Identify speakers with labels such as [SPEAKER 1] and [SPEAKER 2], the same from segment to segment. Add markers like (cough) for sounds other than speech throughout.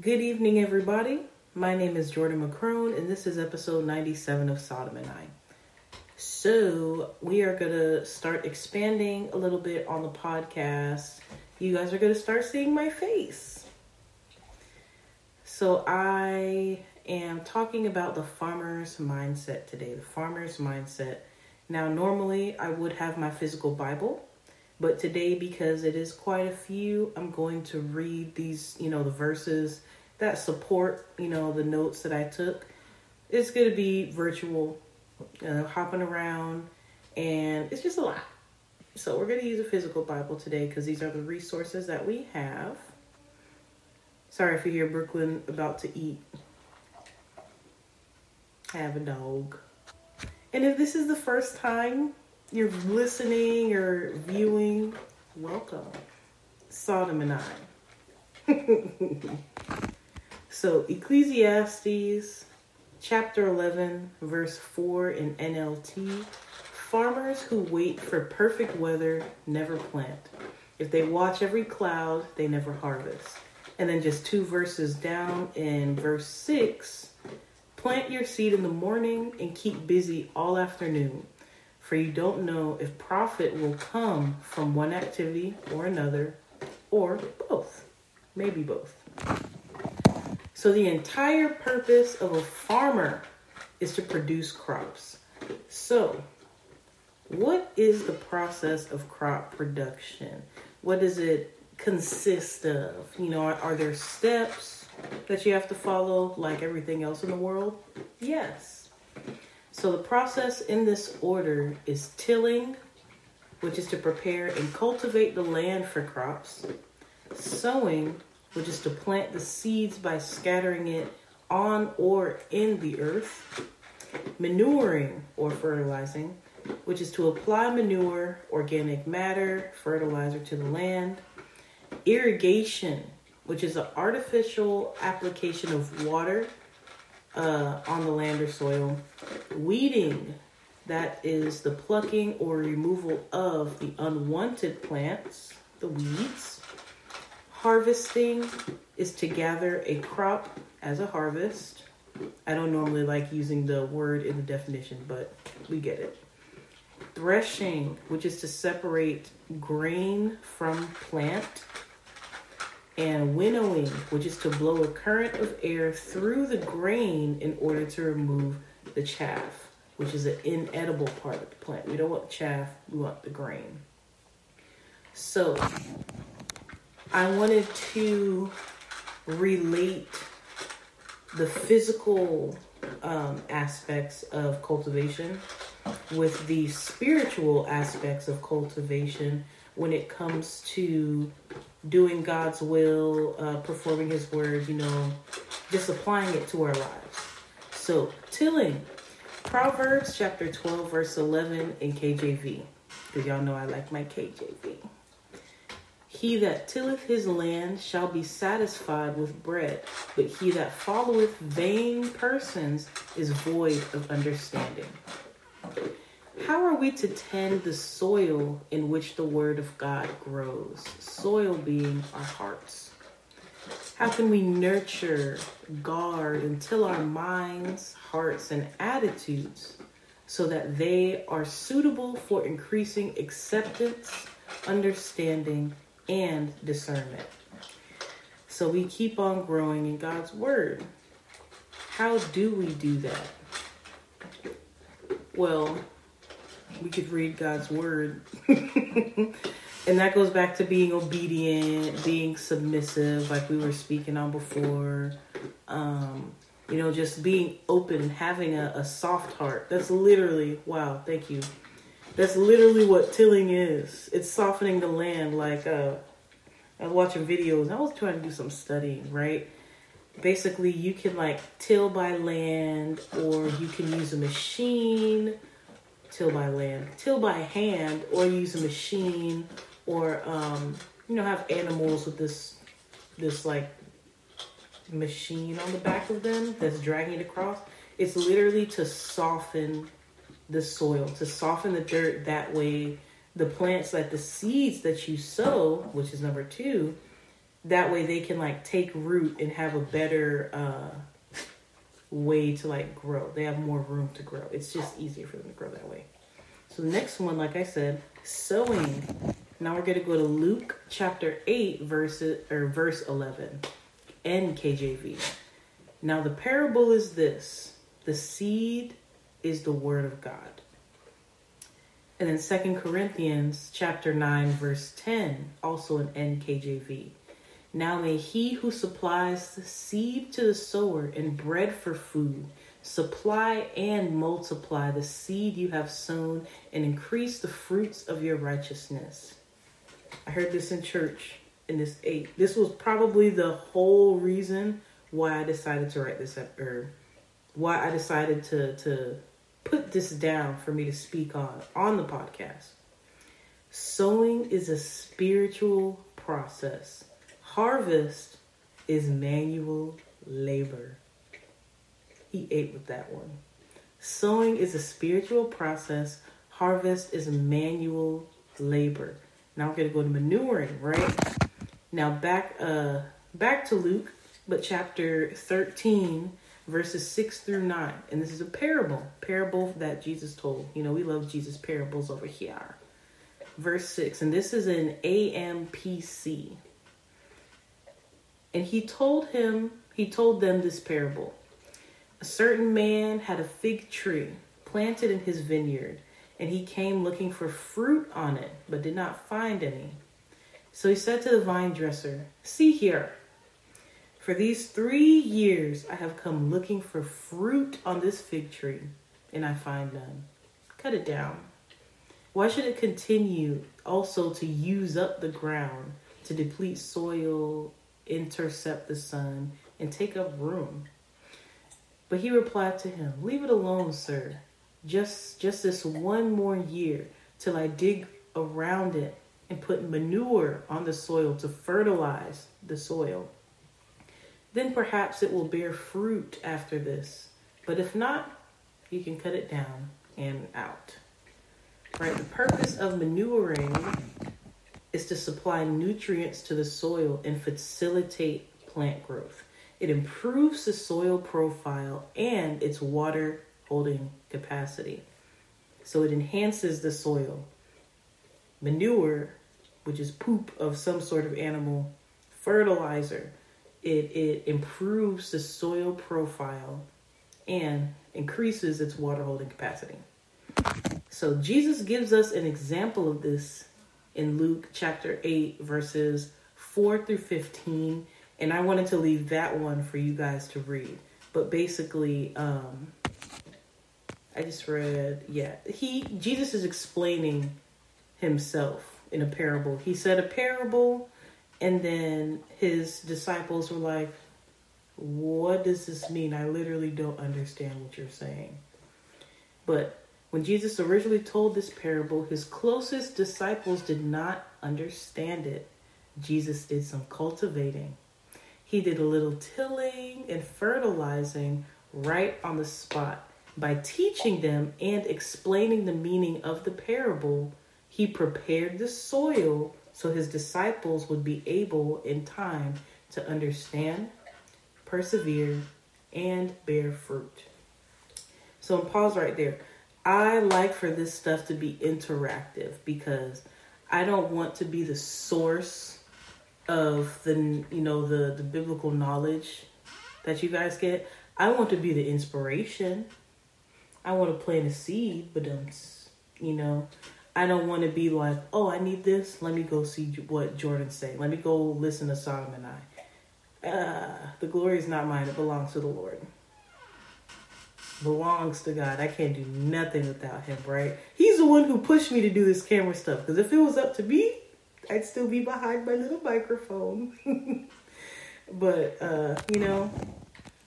[SPEAKER 1] Good evening, everybody. My name is Jordan McCrone, and this is episode 97 of Solomon and I. So, we are going to start expanding a little bit on the podcast. You guys are going to start seeing my face. So, I am talking about the farmer's mindset today. The farmer's mindset. Now, normally I would have my physical Bible, but today, because it is quite a few, I'm going to read these, you know, the verses that support, you know, the notes that I took. It's going to be virtual, uh, hopping around, and it's just a lot. So, we're going to use a physical Bible today because these are the resources that we have. Sorry if you hear Brooklyn about to eat. I have a dog. And if this is the first time you're listening or viewing, welcome. Solomon and I. so, Ecclesiastes chapter 11, verse 4 in NLT Farmers who wait for perfect weather never plant. If they watch every cloud, they never harvest. And then just two verses down in verse 6 Plant your seed in the morning and keep busy all afternoon, for you don't know if profit will come from one activity or another, or both. Maybe both. So, the entire purpose of a farmer is to produce crops. So, what is the process of crop production? What does it consist of? You know, are, are there steps? that you have to follow like everything else in the world? Yes. So the process in this order is tilling, which is to prepare and cultivate the land for crops, sowing, which is to plant the seeds by scattering it on or in the earth, manuring or fertilizing, which is to apply manure, organic matter, fertilizer to the land, irrigation, which is an artificial application of water uh, on the land or soil. Weeding, that is the plucking or removal of the unwanted plants, the weeds. Harvesting is to gather a crop as a harvest. I don't normally like using the word in the definition, but we get it. Threshing, which is to separate grain from plant and winnowing, which is to blow a current of air through the grain in order to remove the chaff, which is an inedible part of the plant. We don't want chaff, we want the grain. So, I wanted to relate the physical um, aspects of cultivation with the spiritual aspects of cultivation when it comes to doing God's will, uh, performing His word, you know, just applying it to our lives. So, tilling, Proverbs chapter 12, verse 11 in KJV, because y'all know I like my KJV. He that tilleth his land shall be satisfied with bread, but he that followeth vain persons is void of understanding. How are we to tend the soil in which the Word of God grows? Soil being our hearts. How can we nurture, guard, and till our minds, hearts, and attitudes so that they are suitable for increasing acceptance, understanding, and discernment? So we keep on growing in God's Word. How do we do that? Well, we could read God's word. (laughs) and that goes back to being obedient, being submissive, like we were speaking on before. Um, you know, just being open, having a, a soft heart. That's literally, wow, thank you. That's literally what tilling is. It's softening the land. Like, uh, I was watching videos. I was trying to do some studying, right? Basically, you can like till by land, or you can use a machine till by land, till by hand, or use a machine, or um, you know have animals with this this like machine on the back of them that's dragging it across. It's literally to soften the soil, to soften the dirt. That way, the plants, like the seeds that you sow, which is number two, that way they can like take root and have a better uh, way to like grow. They have more room to grow. It's just easier for them to grow that way. So the next one, like I said, sowing. Now we're going to go to Luke chapter 8 verse or verse 11 NKJV. Now the parable is this. The seed is the word of God. And then Second Corinthians chapter 9 verse 10, also in NKJV. Now may he who supplies the seed to the sower and bread for food supply and multiply the seed you have sown and increase the fruits of your righteousness. I heard this in church in this eight. This was probably the whole reason why I decided to write this up or why I decided to to put this down for me to speak on on the podcast. Sowing is a spiritual process Harvest is manual labor. He ate with that one. Sowing is a spiritual process. Harvest is manual labor. Now we're gonna go to manuring, right? Now back uh back to Luke, but chapter 13, verses 6 through 9. And this is a parable, parable that Jesus told. You know, we love Jesus' parables over here. Verse 6, and this is an AMPC. And he told him, he told them this parable. A certain man had a fig tree planted in his vineyard, and he came looking for fruit on it, but did not find any. So he said to the vine dresser, See here, for these three years I have come looking for fruit on this fig tree, and I find none. Cut it down. Why should it continue also to use up the ground, to deplete soil intercept the sun, and take up room. But he replied to him, Leave it alone, sir. Just just this one more year till I dig around it and put manure on the soil to fertilize the soil. Then perhaps it will bear fruit after this. But if not, you can cut it down and out. Right? The purpose of manuring is to supply nutrients to the soil and facilitate plant growth. It improves the soil profile and its water holding capacity. So it enhances the soil. Manure, which is poop of some sort of animal, fertilizer, it, it improves the soil profile and increases its water holding capacity. So Jesus gives us an example of this in Luke chapter 8, verses 4 through 15. And I wanted to leave that one for you guys to read. But basically, um, I just read, yeah, he, Jesus is explaining himself in a parable. He said a parable, and then his disciples were like, What does this mean? I literally don't understand what you're saying. But when Jesus originally told this parable, his closest disciples did not understand it. Jesus did some cultivating. He did a little tilling and fertilizing right on the spot. By teaching them and explaining the meaning of the parable, he prepared the soil so his disciples would be able in time to understand, persevere, and bear fruit. So, pause right there. I like for this stuff to be interactive because I don't want to be the source of the you know the the biblical knowledge that you guys get. I want to be the inspiration. I want to plant a seed, but um, you know, I don't want to be like, oh, I need this. Let me go see what Jordan say. Let me go listen to Solomon. I, uh, the glory is not mine; it belongs to the Lord belongs to God. I can't do nothing without Him, right? He's the one who pushed me to do this camera stuff. Because if it was up to me, I'd still be behind my little microphone. (laughs) but uh, you know,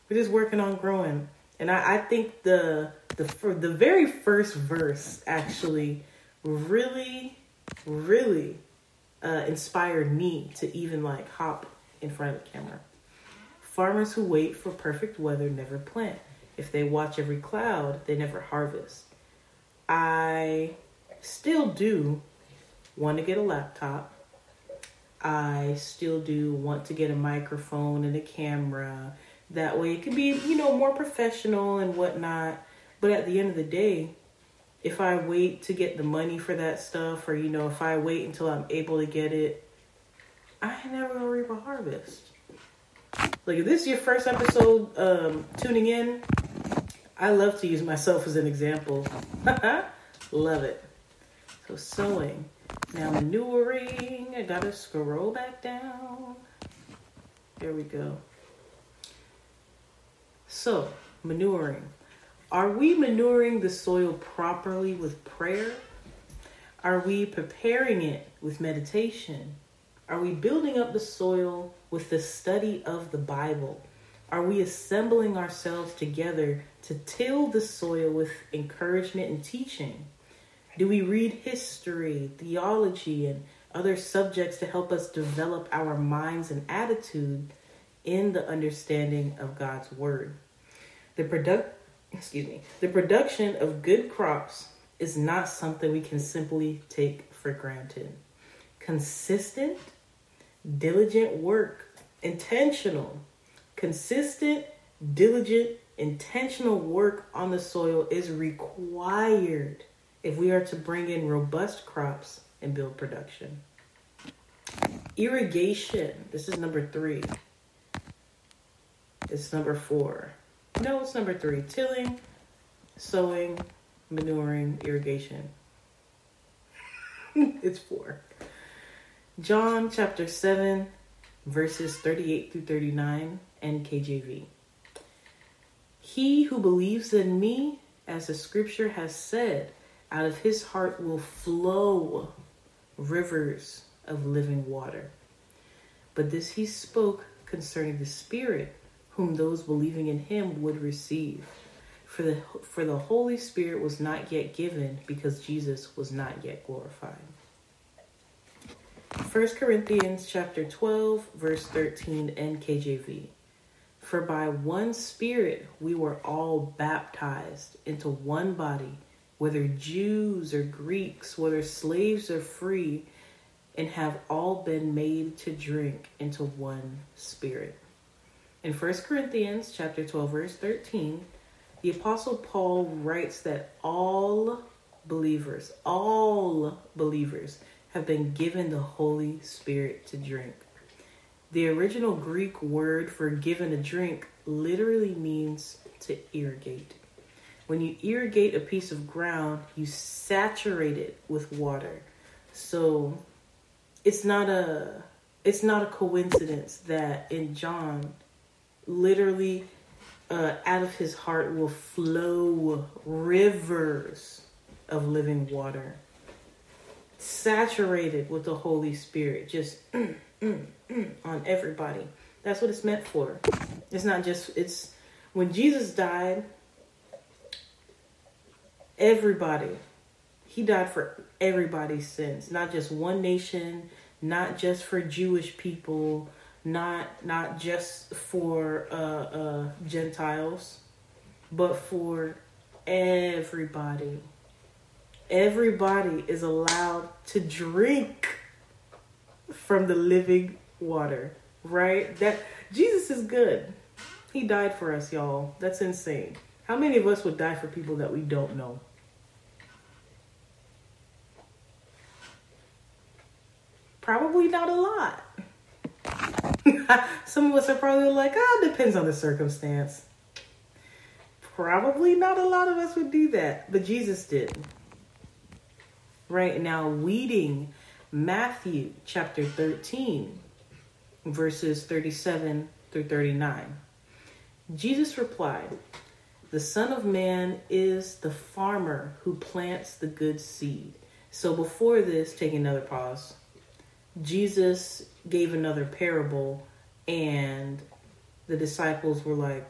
[SPEAKER 1] we're just working on growing. And I, I think the the for the very first verse actually really, really uh, inspired me to even like hop in front of the camera. Farmers who wait for perfect weather never plant. If they watch every cloud, they never harvest. I still do want to get a laptop. I still do want to get a microphone and a camera. That way it can be, you know, more professional and whatnot. But at the end of the day, if I wait to get the money for that stuff, or, you know, if I wait until I'm able to get it, I never gonna reap a harvest. Like if this is your first episode um, tuning in, I love to use myself as an example. (laughs) love it. So sowing. Now manuring. I gotta scroll back down. There we go. So manuring. Are we manuring the soil properly with prayer? Are we preparing it with meditation? Are we building up the soil with the study of the Bible? Are we assembling ourselves together to till the soil with encouragement and teaching? Do we read history, theology, and other subjects to help us develop our minds and attitude in the understanding of God's word? The product excuse me, the production of good crops is not something we can simply take for granted. Consistent diligent work, intentional, consistent, diligent, intentional work on the soil is required if we are to bring in robust crops and build production. Irrigation, this is number three. It's number four. No, it's number three. Tilling, sowing, manuring, irrigation. (laughs) it's four. John chapter 7, verses 38 through 39, NKJV. He who believes in me, as the scripture has said, out of his heart will flow rivers of living water. But this he spoke concerning the Spirit, whom those believing in him would receive. For the, for the Holy Spirit was not yet given because Jesus was not yet glorified. 1 Corinthians chapter 12 verse 13 NKJV. For by one spirit we were all baptized into one body, whether Jews or Greeks, whether slaves or free, and have all been made to drink into one spirit. In 1 Corinthians chapter 12 verse 13, the apostle Paul writes that all believers, all believers have been given the Holy Spirit to drink. The original Greek word for given a drink literally means to irrigate. When you irrigate a piece of ground, you saturate it with water. So it's not a it's not a coincidence that in John literally uh, out of his heart will flow rivers of living water saturated with the Holy Spirit, just (clears throat) mm, mm, on everybody. That's what it's meant for. It's not just, it's when Jesus died, everybody, he died for everybody's sins, not just one nation, not just for Jewish people, not not just for uh, uh, Gentiles, but for everybody everybody is allowed to drink from the living water, right? That Jesus is good. He died for us, y'all. That's insane. How many of us would die for people that we don't know? Probably not a lot. (laughs) Some of us are probably like, oh, depends on the circumstance. Probably not a lot of us would do that, but Jesus did right now weeding Matthew chapter 13, verses 37 through 39. Jesus replied, The Son of Man is the farmer who plants the good seed. So before this, take another pause. Jesus gave another parable, and the disciples were like,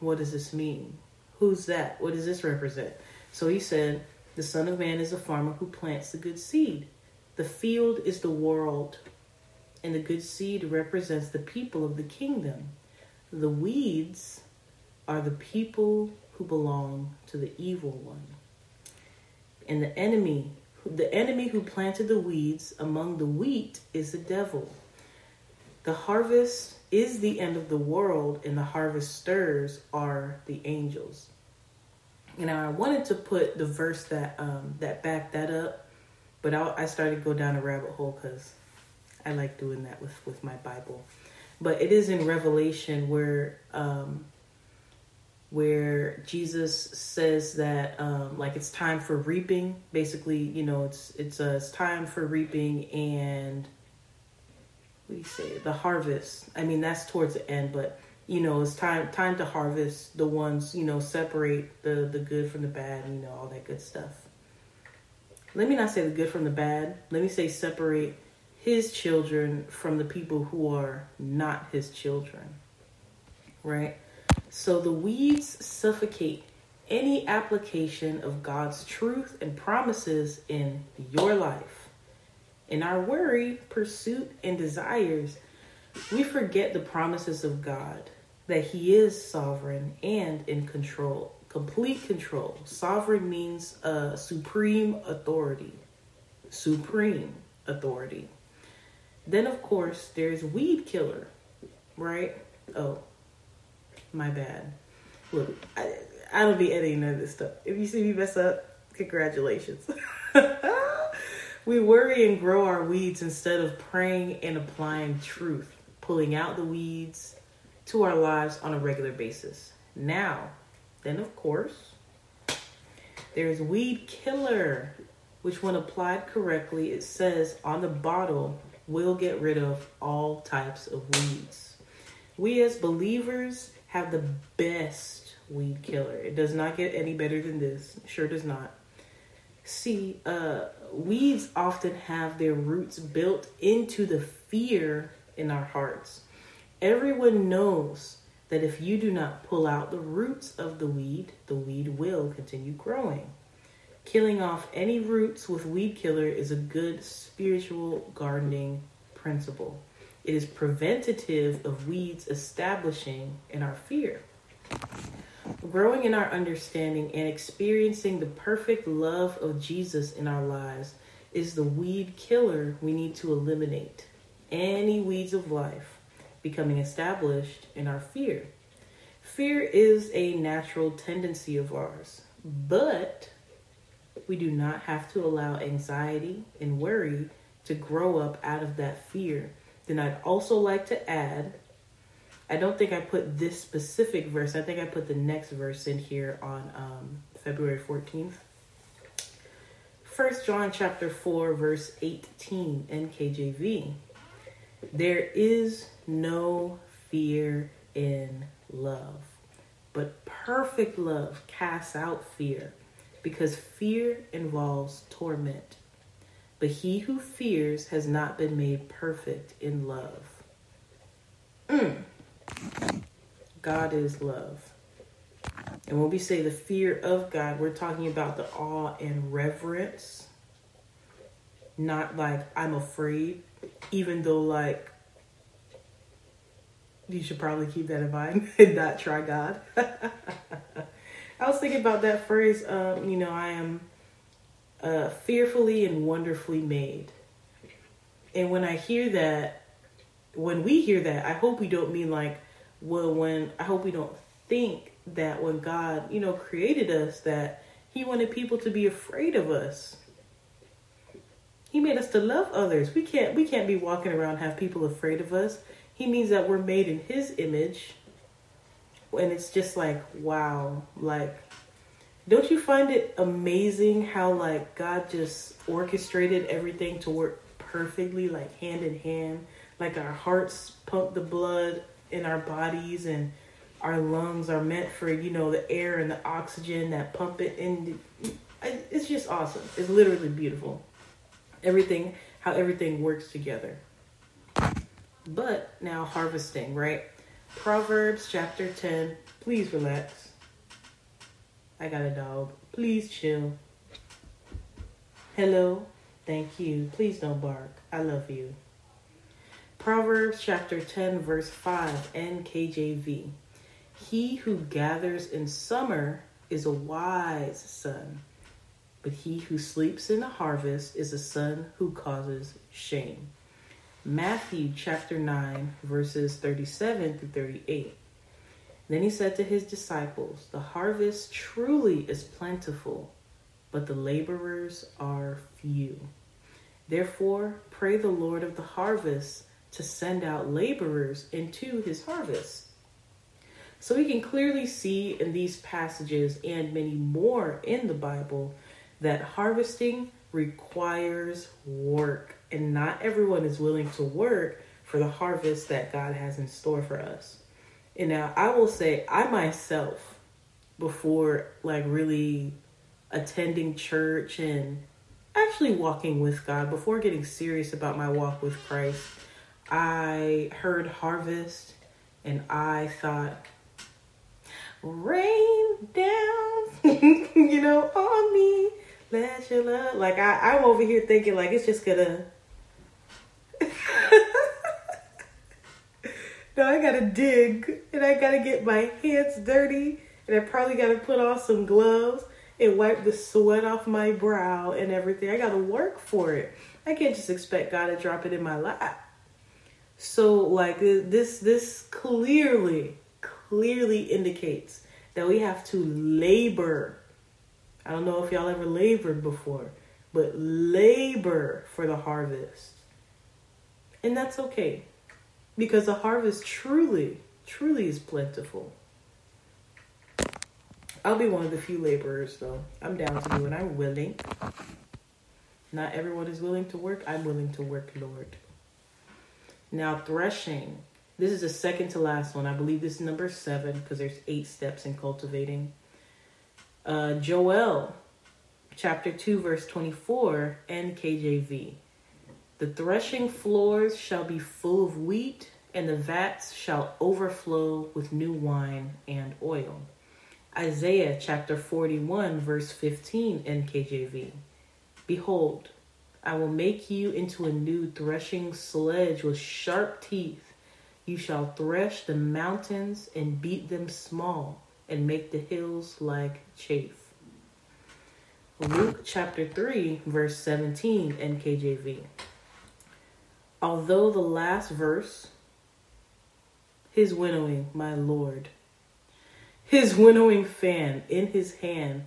[SPEAKER 1] What does this mean? Who's that? What does this represent? So he said, the Son of Man is a farmer who plants the good seed. The field is the world, and the good seed represents the people of the kingdom. The weeds are the people who belong to the evil one. And the enemy the enemy who planted the weeds among the wheat is the devil. The harvest is the end of the world, and the harvesters are the angels. And I wanted to put the verse that um, that backed that up, but I, I started to go down a rabbit hole because I like doing that with with my Bible. But it is in Revelation where um, where Jesus says that um, like it's time for reaping. Basically, you know, it's it's uh, it's time for reaping and what do you say the harvest. I mean, that's towards the end, but you know, it's time time to harvest the ones you know separate the the good from the bad. You know, all that good stuff. Let me not say the good from the bad. Let me say separate his children from the people who are not his children. Right? So the weeds suffocate any application of God's truth and promises in your life. In our worry, pursuit, and desires, we forget the promises of God that He is sovereign and in control, complete control. Sovereign means a supreme authority. Supreme authority. Then, of course, there's weed killer, right? Oh, my bad. Look, I, I don't be editing none of this stuff. If you see me mess up, congratulations. (laughs) we worry and grow our weeds instead of praying and applying truth, pulling out the weeds to our lives on a regular basis. Now, then, of course, there's weed killer, which, when applied correctly, it says on the bottle will get rid of all types of weeds. We as believers have the best weed killer. It does not get any better than this. Sure does not. See, uh, weeds often have their roots built into the fear in our hearts. Everyone knows that if you do not pull out the roots of the weed, the weed will continue growing. Killing off any roots with weed killer is a good spiritual gardening principle. It is preventative of weeds establishing in our fear. Growing in our understanding and experiencing the perfect love of Jesus in our lives is the weed killer we need to eliminate. Any weeds of life becoming established in our fear. Fear is a natural tendency of ours, but we do not have to allow anxiety and worry to grow up out of that fear then I'd also like to add, I don't think I put this specific verse, I think I put the next verse in here on um, February 14th. First John chapter 4 verse 18 NKJV. There is no fear in love, but perfect love casts out fear because fear involves torment. But he who fears has not been made perfect in love. Mm. God is love. And when we say the fear of God, we're talking about the awe and reverence. Not like I'm afraid, even though, like, you should probably keep that in mind (laughs) and not try God. (laughs) I was thinking about that phrase, um, you know, I am uh, fearfully and wonderfully made. And when I hear that, when we hear that, I hope we don't mean like, well, when I hope we don't think that when God, you know, created us, that He wanted people to be afraid of us. He made us to love others. We can't we can't be walking around have people afraid of us. He means that we're made in His image, and it's just like wow, like don't you find it amazing how like God just orchestrated everything to work perfectly, like hand in hand? Like our hearts pump the blood in our bodies and our lungs are meant for, you know, the air and the oxygen that pump it in. It's just awesome. It's literally beautiful. Everything, how everything works together. But now harvesting, right? Proverbs chapter 10. Please relax. I got a dog. Please chill. Hello. Thank you. Please don't bark. I love you. Proverbs chapter 10, verse 5, NKJV. He who gathers in summer is a wise son. But he who sleeps in the harvest is a son who causes shame. Matthew chapter 9, verses 37 through 38. Then he said to his disciples, The harvest truly is plentiful, but the laborers are few. Therefore, pray the Lord of the harvest to send out laborers into his harvest. So we can clearly see in these passages and many more in the Bible that harvesting requires work, and not everyone is willing to work for the harvest that God has in store for us. And now I will say, I myself, before like really attending church and actually walking with God, before getting serious about my walk with Christ, I heard harvest and I thought, rain down, (laughs) you know, on me. Like I, I'm over here thinking like it's just gonna. (laughs) no, I gotta dig and I gotta get my hands dirty and I probably gotta put on some gloves and wipe the sweat off my brow and everything. I gotta work for it. I can't just expect God to drop it in my lap. So like uh, this this clearly clearly indicates that we have to labor. I don't know if y'all ever labored before, but labor for the harvest. And that's okay because the harvest truly, truly is plentiful. I'll be one of the few laborers though. I'm down to do it. I'm willing. Not everyone is willing to work. I'm willing to work, Lord. Now, threshing. This is the second to last one. I believe this is number seven because there's eight steps in cultivating. Uh, Joel chapter 2, verse 24, and KJV. The threshing floors shall be full of wheat, and the vats shall overflow with new wine and oil. Isaiah chapter 41, verse 15, NKJV. Behold, I will make you into a new threshing sledge with sharp teeth you shall thresh the mountains and beat them small, and make the hills like chaff. Luke chapter 3, verse 17, NKJV. Although the last verse, his winnowing, my Lord, his winnowing fan in his hand,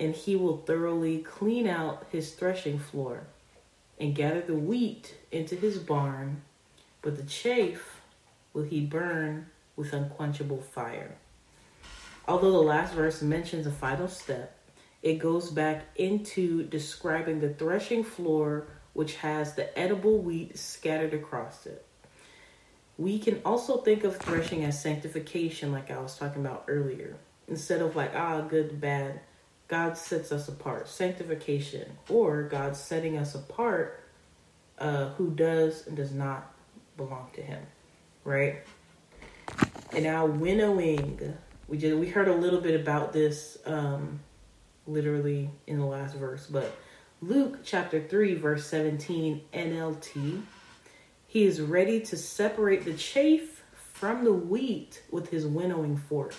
[SPEAKER 1] and he will thoroughly clean out his threshing floor and gather the wheat into his barn but the chaff will he burn with unquenchable fire. Although the last verse mentions a final step, it goes back into describing the threshing floor which has the edible wheat scattered across it. We can also think of threshing as sanctification, like I was talking about earlier. Instead of like, ah, good, bad, God sets us apart. Sanctification, or God setting us apart, uh, who does and does not belong to him, right? And now winnowing, we just we heard a little bit about this um literally in the last verse, but Luke chapter 3 verse 17 NLT he is ready to separate the chaff from the wheat with his winnowing fork.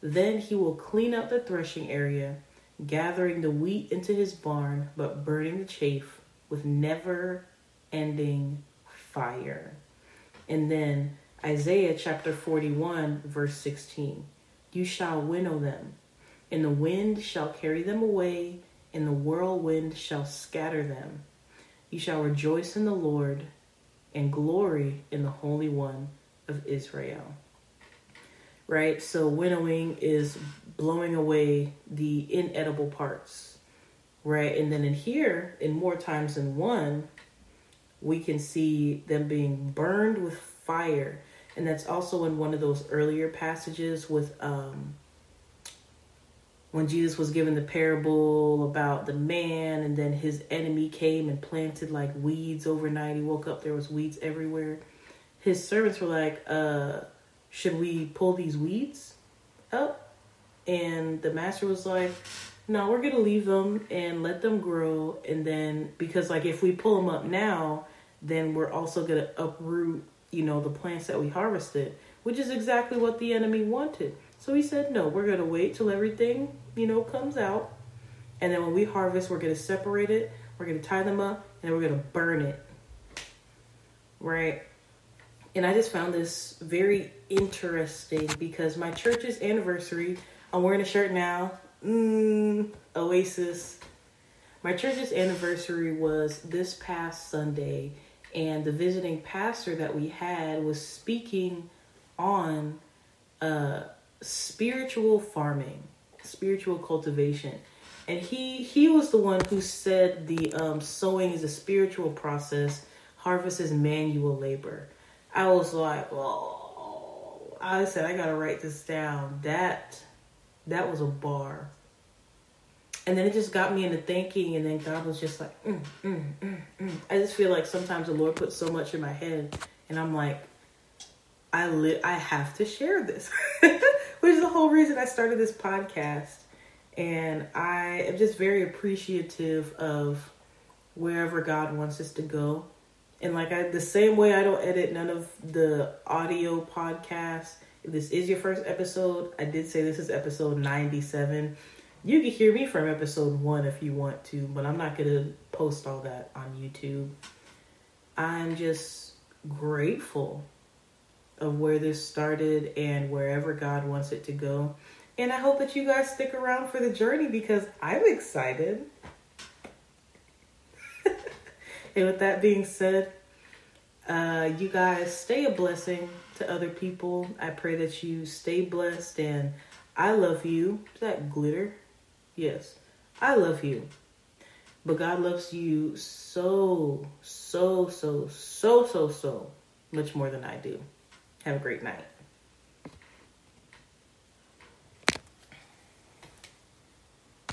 [SPEAKER 1] Then he will clean up the threshing area, gathering the wheat into his barn, but burning the chaff with never ending fire. And then Isaiah chapter 41, verse 16 You shall winnow them, and the wind shall carry them away, and the whirlwind shall scatter them. You shall rejoice in the Lord and glory in the Holy One of Israel. Right? So, winnowing is blowing away the inedible parts. Right? And then in here, in more times than one, we can see them being burned with fire. And that's also in one of those earlier passages with um, when Jesus was given the parable about the man and then his enemy came and planted like weeds overnight. He woke up, there was weeds everywhere. His servants were like, uh, should we pull these weeds up? And the master was like, no, we're to leave them and let them grow. And then, because like if we pull them up now, then we're also going to uproot, you know, the plants that we harvested, which is exactly what the enemy wanted. So he said, no, we're going to wait till everything, you know, comes out And then when we harvest, we're going to separate it, we're going to tie them up, and we're going to burn it. Right? And I just found this very interesting because my church's anniversary, I'm wearing a shirt now. Mm, Oasis. My church's anniversary was this past Sunday, and the visiting pastor that we had was speaking on uh, spiritual farming, spiritual cultivation. And he he was the one who said the um, sowing is a spiritual process, harvest is manual labor. I was like, oh, I said I gotta write this down. That that was a bar. And then it just got me into thinking, and then God was just like, mm, mm, mm, mm. I just feel like sometimes the Lord puts so much in my head, and I'm like, I li- I have to share this, (laughs) which is the whole reason I started this podcast. And I am just very appreciative of wherever God wants us to go. And like I, the same way I don't edit none of the audio podcasts. If this is your first episode, I did say this is episode 97 you can hear me from episode one if you want to, but I'm not going to post all that on YouTube. I'm just grateful of where this started and wherever God wants it to go. And I hope that you guys stick around for the journey because I'm excited. (laughs) and with that being said, uh, you guys stay a blessing to other people. I pray that you stay blessed and I love you. Is that glitter? Yes, I love you. But God loves you so, so, so, so, so, so much more than I do. Have a great night.